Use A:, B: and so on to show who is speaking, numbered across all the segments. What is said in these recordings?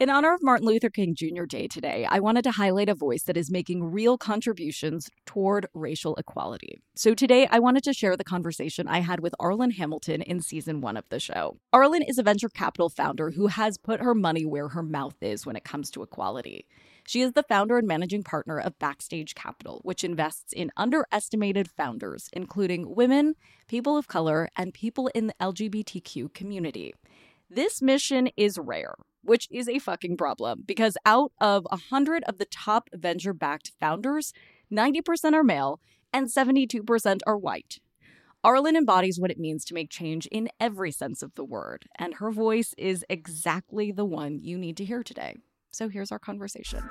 A: In honor of Martin Luther King Jr. Day today, I wanted to highlight a voice that is making real contributions toward racial equality. So today, I wanted to share the conversation I had with Arlan Hamilton in season one of the show. Arlan is a venture capital founder who has put her money where her mouth is when it comes to equality. She is the founder and managing partner of Backstage Capital, which invests in underestimated founders, including women, people of color, and people in the LGBTQ community. This mission is rare, which is a fucking problem because out of 100 of the top venture backed founders, 90% are male and 72% are white. Arlan embodies what it means to make change in every sense of the word, and her voice is exactly the one you need to hear today. So here's our conversation.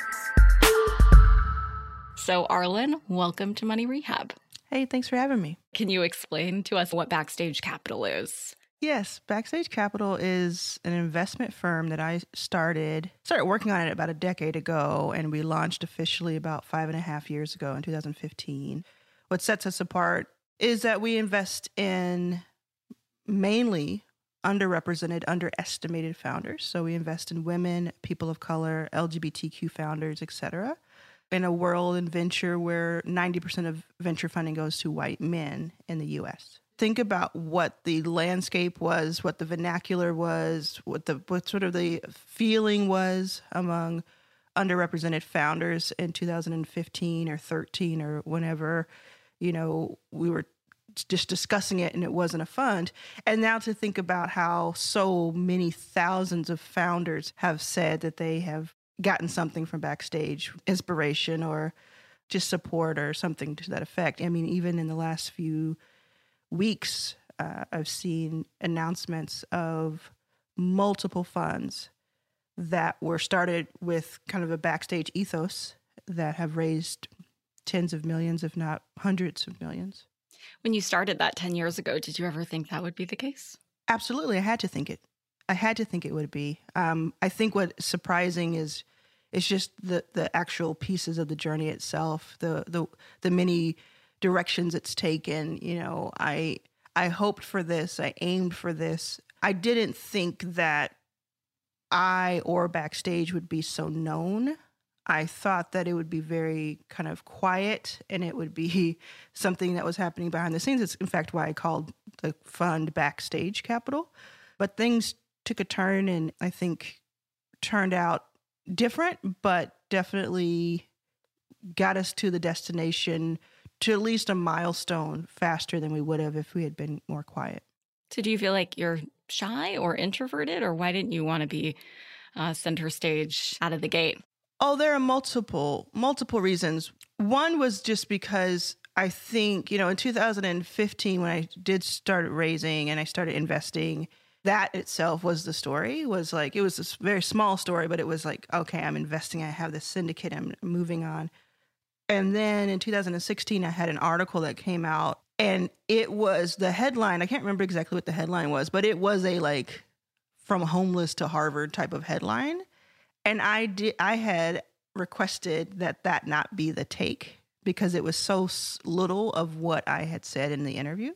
A: So, Arlan, welcome to Money Rehab.
B: Hey, thanks for having me.
A: Can you explain to us what Backstage Capital is?
B: Yes, Backstage Capital is an investment firm that I started started working on it about a decade ago, and we launched officially about five and a half years ago in 2015. What sets us apart is that we invest in mainly underrepresented, underestimated founders. So we invest in women, people of color, LGBTQ founders, etc. In a world in venture where 90% of venture funding goes to white men in the US think about what the landscape was, what the vernacular was, what the what sort of the feeling was among underrepresented founders in 2015 or 13 or whenever, you know, we were just discussing it and it wasn't a fund. And now to think about how so many thousands of founders have said that they have gotten something from backstage, inspiration or just support or something to that effect. I mean, even in the last few weeks, uh, I've seen announcements of multiple funds that were started with kind of a backstage ethos that have raised tens of millions, if not hundreds of millions.
A: When you started that 10 years ago, did you ever think that would be the case?
B: Absolutely. I had to think it. I had to think it would be. Um, I think what's surprising is it's just the the actual pieces of the journey itself, the the the many directions it's taken. You know, I I hoped for this, I aimed for this. I didn't think that I or backstage would be so known. I thought that it would be very kind of quiet and it would be something that was happening behind the scenes. It's in fact why I called the fund Backstage Capital. But things took a turn and I think turned out different, but definitely got us to the destination to at least a milestone faster than we would have if we had been more quiet.
A: So, do you feel like you're shy or introverted, or why didn't you want to be uh, center stage out of the gate?
B: Oh, there are multiple multiple reasons. One was just because I think you know in 2015 when I did start raising and I started investing, that itself was the story. Was like it was a very small story, but it was like okay, I'm investing. I have this syndicate. I'm moving on. And then in 2016, I had an article that came out, and it was the headline. I can't remember exactly what the headline was, but it was a like from homeless to Harvard type of headline. And I did, I had requested that that not be the take because it was so little of what I had said in the interview.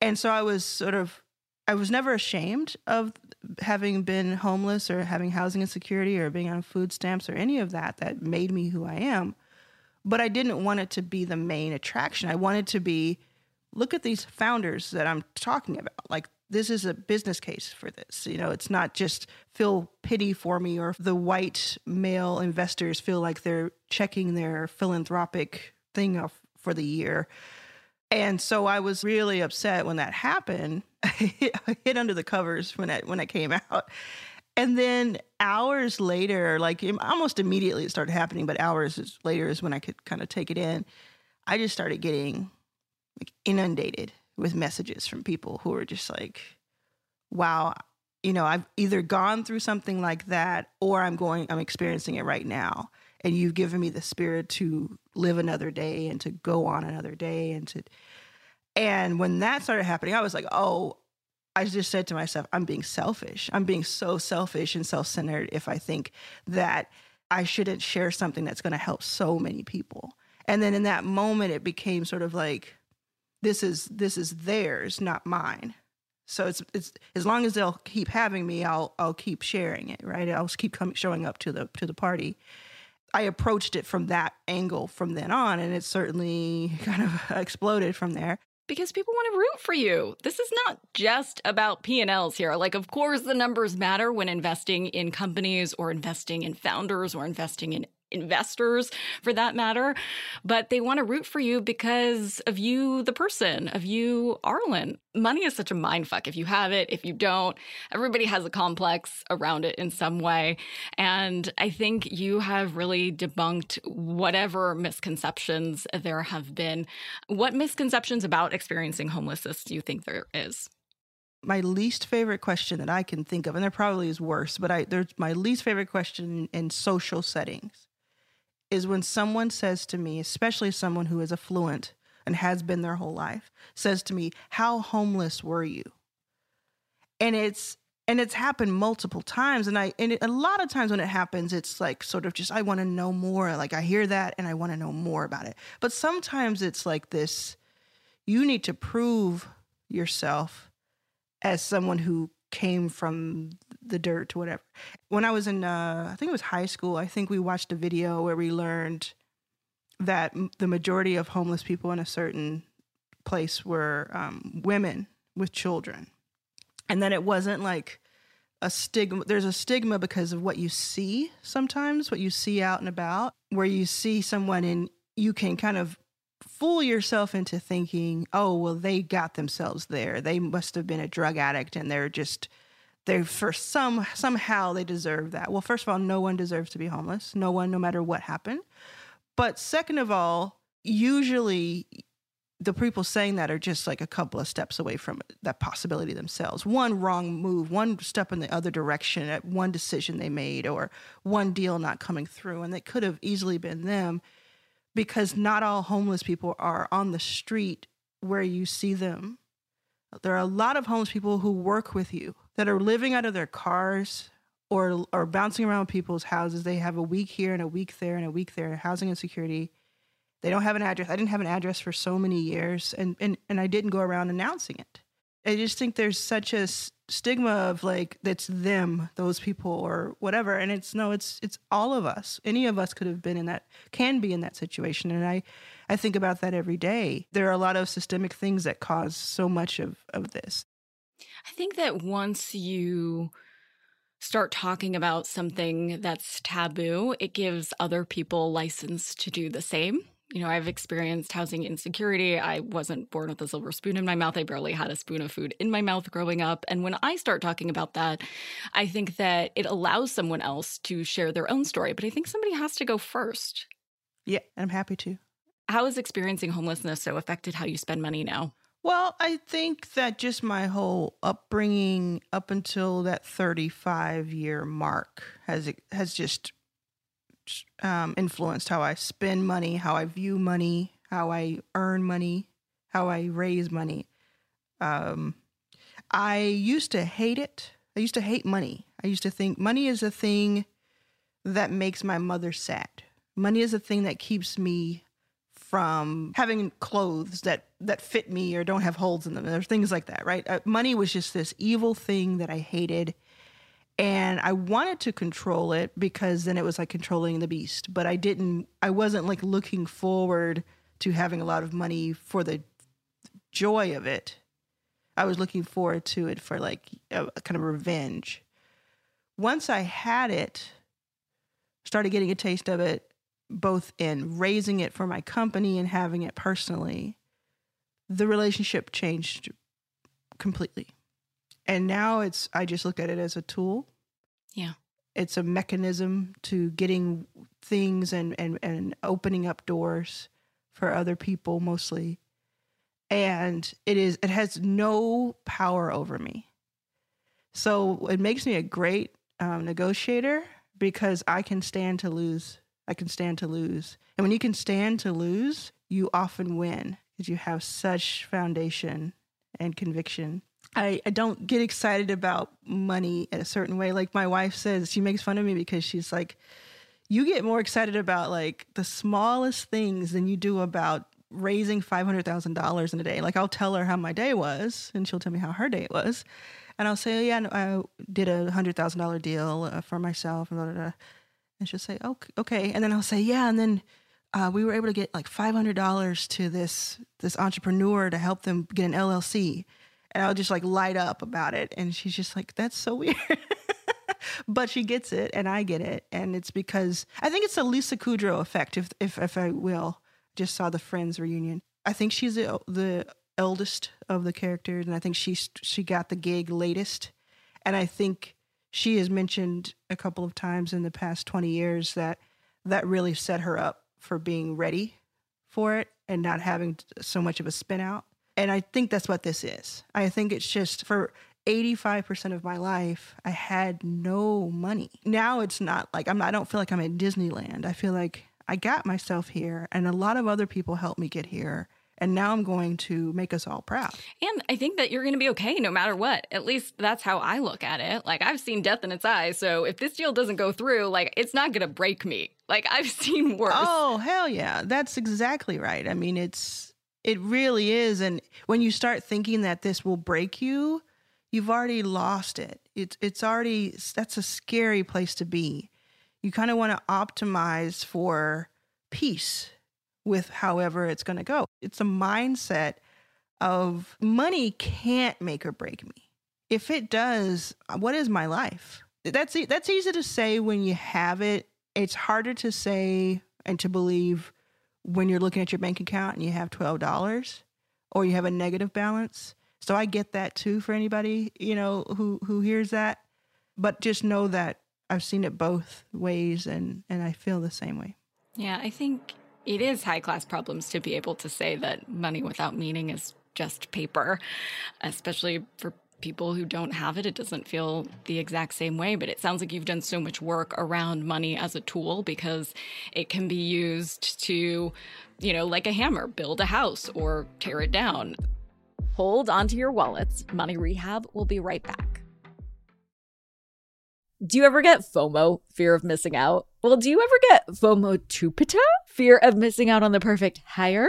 B: And so I was sort of, I was never ashamed of having been homeless or having housing insecurity or being on food stamps or any of that that made me who I am but I didn't want it to be the main attraction. I wanted to be look at these founders that I'm talking about. Like this is a business case for this. You know, it's not just feel pity for me or the white male investors feel like they're checking their philanthropic thing off for the year. And so I was really upset when that happened. I hit, under the covers when it when it came out. And then hours later, like almost immediately it started happening, but hours later is when I could kind of take it in. I just started getting like inundated with messages from people who were just like, wow, you know, I've either gone through something like that or I'm going, I'm experiencing it right now. And you've given me the spirit to live another day and to go on another day and to, and when that started happening, I was like, oh, I just said to myself, I'm being selfish. I'm being so selfish and self centered if I think that I shouldn't share something that's going to help so many people. And then in that moment, it became sort of like, this is this is theirs, not mine. So it's it's as long as they'll keep having me, I'll I'll keep sharing it, right? I'll keep coming showing up to the to the party. I approached it from that angle from then on, and it certainly kind of exploded from there
A: because people want to root for you. This is not just about P&Ls here. Like of course the numbers matter when investing in companies or investing in founders or investing in investors for that matter, but they want to root for you because of you, the person, of you, Arlan. Money is such a mindfuck. If you have it, if you don't, everybody has a complex around it in some way. And I think you have really debunked whatever misconceptions there have been. What misconceptions about experiencing homelessness do you think there is?
B: my least favorite question that I can think of, and there probably is worse, but I there's my least favorite question in social settings is when someone says to me, especially someone who is affluent and has been their whole life, says to me, "How homeless were you?" And it's and it's happened multiple times and I and it, a lot of times when it happens it's like sort of just I want to know more, like I hear that and I want to know more about it. But sometimes it's like this you need to prove yourself as someone who came from the dirt or whatever. When I was in, uh, I think it was high school, I think we watched a video where we learned that the majority of homeless people in a certain place were um, women with children. And then it wasn't like a stigma. There's a stigma because of what you see sometimes, what you see out and about, where you see someone and you can kind of fool yourself into thinking, oh, well, they got themselves there. They must have been a drug addict and they're just they for some somehow they deserve that. Well, first of all, no one deserves to be homeless. No one, no matter what happened. But second of all, usually the people saying that are just like a couple of steps away from that possibility themselves. One wrong move, one step in the other direction at one decision they made, or one deal not coming through, and it could have easily been them because not all homeless people are on the street where you see them. There are a lot of homeless people who work with you that are living out of their cars or or bouncing around people's houses. They have a week here and a week there and a week there, housing insecurity. They don't have an address. I didn't have an address for so many years and and, and I didn't go around announcing it. I just think there's such a stigma of like that's them, those people or whatever and it's no, it's it's all of us. Any of us could have been in that can be in that situation and I I think about that every day. There are a lot of systemic things that cause so much of of this.
A: I think that once you start talking about something that's taboo, it gives other people license to do the same. You know, I've experienced housing insecurity. I wasn't born with a silver spoon in my mouth. I barely had a spoon of food in my mouth growing up. And when I start talking about that, I think that it allows someone else to share their own story. But I think somebody has to go first.
B: Yeah, and I'm happy to.
A: How has experiencing homelessness so affected how you spend money now?
B: Well, I think that just my whole upbringing up until that 35 year mark has has just um, influenced how I spend money, how I view money, how I earn money, how I raise money. Um, I used to hate it. I used to hate money. I used to think money is a thing that makes my mother sad. Money is a thing that keeps me from having clothes that that fit me or don't have holes in them. There's things like that, right? Uh, money was just this evil thing that I hated. And I wanted to control it because then it was like controlling the beast. But I didn't, I wasn't like looking forward to having a lot of money for the joy of it. I was looking forward to it for like a, a kind of revenge. Once I had it, started getting a taste of it, both in raising it for my company and having it personally, the relationship changed completely. And now it's, I just look at it as a tool.
A: Yeah.
B: It's a mechanism to getting things and, and, and opening up doors for other people mostly. And it is, it has no power over me. So it makes me a great um, negotiator because I can stand to lose. I can stand to lose. And when you can stand to lose, you often win because you have such foundation and conviction. I, I don't get excited about money in a certain way. Like my wife says, she makes fun of me because she's like, you get more excited about like the smallest things than you do about raising $500,000 in a day. Like I'll tell her how my day was and she'll tell me how her day was. And I'll say, yeah, I did a $100,000 deal uh, for myself. And, blah, blah, blah. And she'll say, oh, okay. And then I'll say, yeah. And then uh, we were able to get like $500 to this, this entrepreneur to help them get an LLC. And I'll just like light up about it. And she's just like, that's so weird. but she gets it and I get it. And it's because I think it's a Lisa Kudrow effect, if, if, if I will. Just saw the Friends reunion. I think she's the, the eldest of the characters, and I think she she got the gig latest. And I think she has mentioned a couple of times in the past twenty years that that really set her up for being ready for it and not having so much of a spin out. And I think that's what this is. I think it's just for 85% of my life, I had no money. Now it's not like I'm I don't feel like I'm in Disneyland. I feel like I got myself here and a lot of other people helped me get here and now I'm going to make us all proud.
A: And I think that you're going to be okay no matter what. At least that's how I look at it. Like I've seen death in its eyes, so if this deal doesn't go through, like it's not going to break me. Like I've seen worse.
B: Oh, hell yeah. That's exactly right. I mean, it's it really is and when you start thinking that this will break you, you've already lost it. It's it's already that's a scary place to be. You kind of want to optimize for peace with however it's going to go. It's a mindset of money can't make or break me. If it does, uh, what is my life? That's that's easy to say when you have it. It's harder to say and to believe when you're looking at your bank account and you have $12 or you have a negative balance. So I get that too for anybody, you know, who who hears that. But just know that I've seen it both ways and and I feel the same way.
A: Yeah, I think it is high class problems to be able to say that money without meaning is just paper, especially for people who don't have it. It doesn't feel the exact same way, but it sounds like you've done so much work around money as a tool because it can be used to, you know, like a hammer, build a house or tear it down. Hold onto your wallets. Money Rehab will be right back. Do you ever get FOMO, fear of missing out? Well, do you ever get FOMO-tupita, fear of missing out on the perfect hire?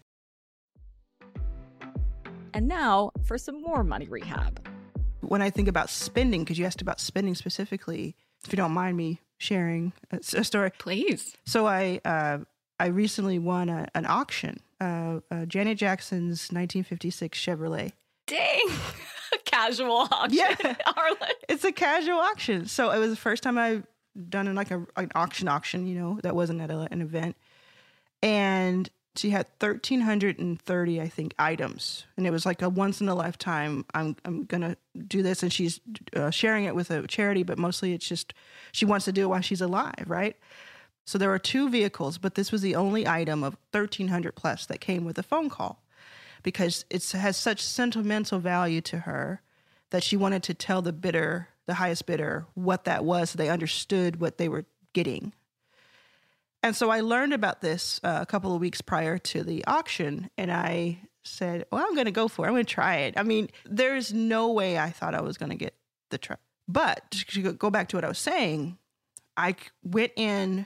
A: And now for some more money rehab.
B: When I think about spending, because you asked about spending specifically, if you don't mind me sharing a, story.
A: Please.
B: So I uh, I recently won a, an auction, uh, uh, Janet Jackson's 1956 Chevrolet.
A: Dang. a casual auction.
B: Yeah. It's a casual auction. So it was the first time I've done an, like a, an auction auction, you know, that wasn't at a, an event. And she had 1330 i think items. And it was like a once in a lifetime i'm i'm to do this. And she's uh, sharing it with a charity but mostly it's just she wants to do it while she's alive right? So there were two vehicles but this was the only item of 1300 plus that came with a phone call because it has such sentimental value to her that she wanted to tell the bidder the highest bidder what that was so they understood what they were getting and so I learned about this uh, a couple of weeks prior to the auction, and I said, "Well, I'm going to go for it. I'm going to try it." I mean, there's no way I thought I was going to get the truck. But to go back to what I was saying, I went in.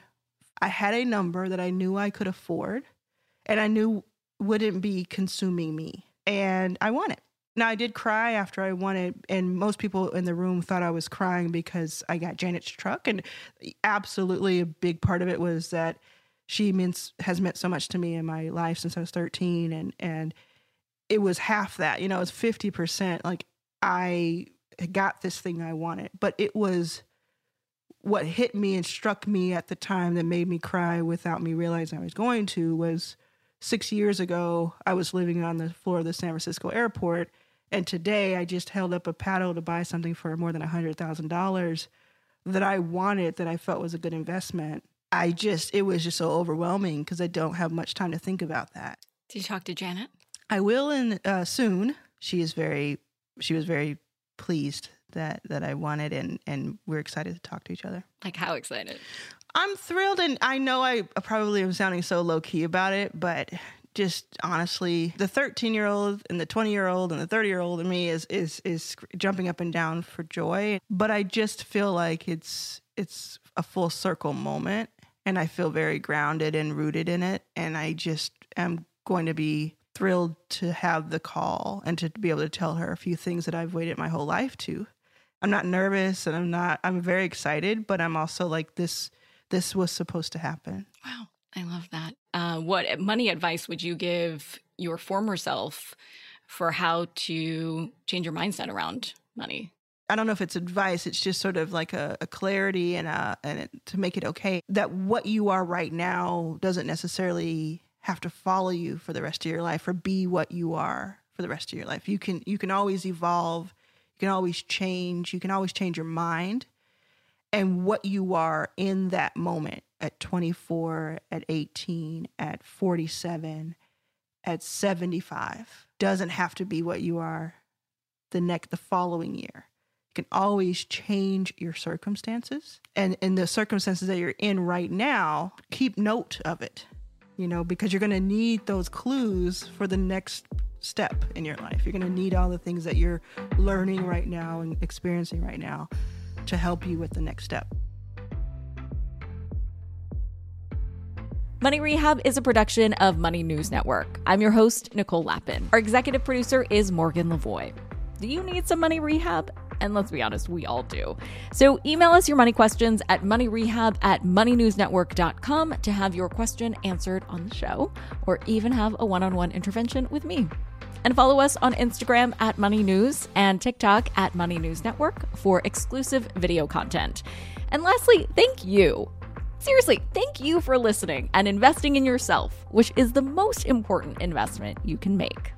B: I had a number that I knew I could afford, and I knew wouldn't be consuming me, and I won it. Now I did cry after I won it, and most people in the room thought I was crying because I got Janet's truck, and absolutely a big part of it was that she means has meant so much to me in my life since I was thirteen, and and it was half that, you know, it was fifty percent. Like I got this thing I wanted, but it was what hit me and struck me at the time that made me cry without me realizing I was going to was six years ago I was living on the floor of the San Francisco airport and today I just held up a paddle to buy something for more than $100,000 that I wanted, that I felt was a good investment. I just, it was just so overwhelming because I don't have much time to think about that.
A: Did you talk to Janet?
B: I will in uh, soon. She is very, she was very pleased that that I wanted, and and we're excited to talk to each other.
A: Like how excited?
B: I'm thrilled, and I know I probably am sounding so low key about it, but just honestly, the 13 year old and the 20 year old and the 30 year old in me is is is jumping up and down for joy. But I just feel like it's it's a full circle moment, and I feel very grounded and rooted in it. And I just am going to be thrilled to have the call and to be able to tell her a few things that I've waited my whole life to. I'm not nervous and I'm not I'm very excited, but I'm also like this this was supposed to happen.
A: Wow. I love that. Uh, what money advice would you give your former self for how to change your mindset around money?
B: I don't know if it's advice. It's just sort of like a, a clarity and a, and it, to make it okay that what you are right now doesn't necessarily have to follow you for the rest of your life or be what you are for the rest of your life. You can you can always evolve. You can always change. You can always change your mind and what you are in that moment at 24, at 18, at 47, at 75 doesn't have to be what you are the next the following year. You can always change your circumstances and in the circumstances that you're in right now, keep note of it. You know, because you're going to need those clues for the next step in your life. You're going to need all the things that you're learning right now and experiencing right now to help you with the next step.
A: Money Rehab is a production of Money News Network. I'm your host, Nicole Lapin. Our executive producer is Morgan Lavoie. Do you need some money rehab? And let's be honest, we all do. So email us your money questions at moneyrehab at moneynewsnetwork.com to have your question answered on the show or even have a one on one intervention with me. And follow us on Instagram at Money News and TikTok at Money News Network for exclusive video content. And lastly, thank you. Seriously, thank you for listening and investing in yourself, which is the most important investment you can make.